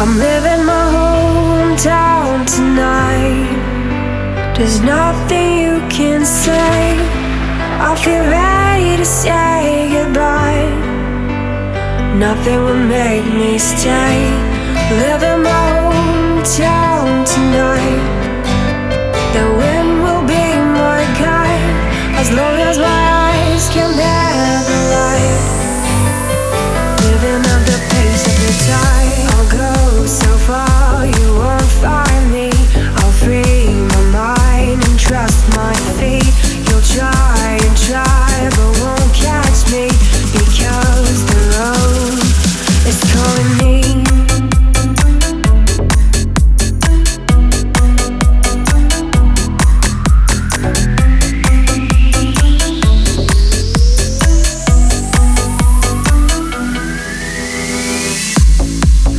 I'm living my hometown tonight. There's nothing you can say. I feel ready to say goodbye. Nothing will make me stay. Living my hometown tonight. The wind will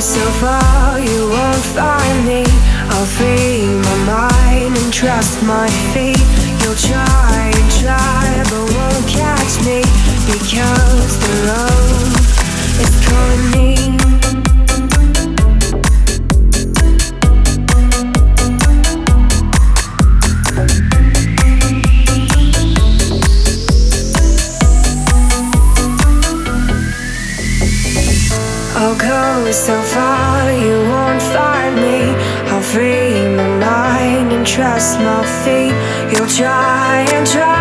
so far, you won't find me. I'll free my mind and trust my feet. You'll try and try, but won't catch me because I'll go so far, you won't find me. I'll free my mind and trust my feet. You'll try and try,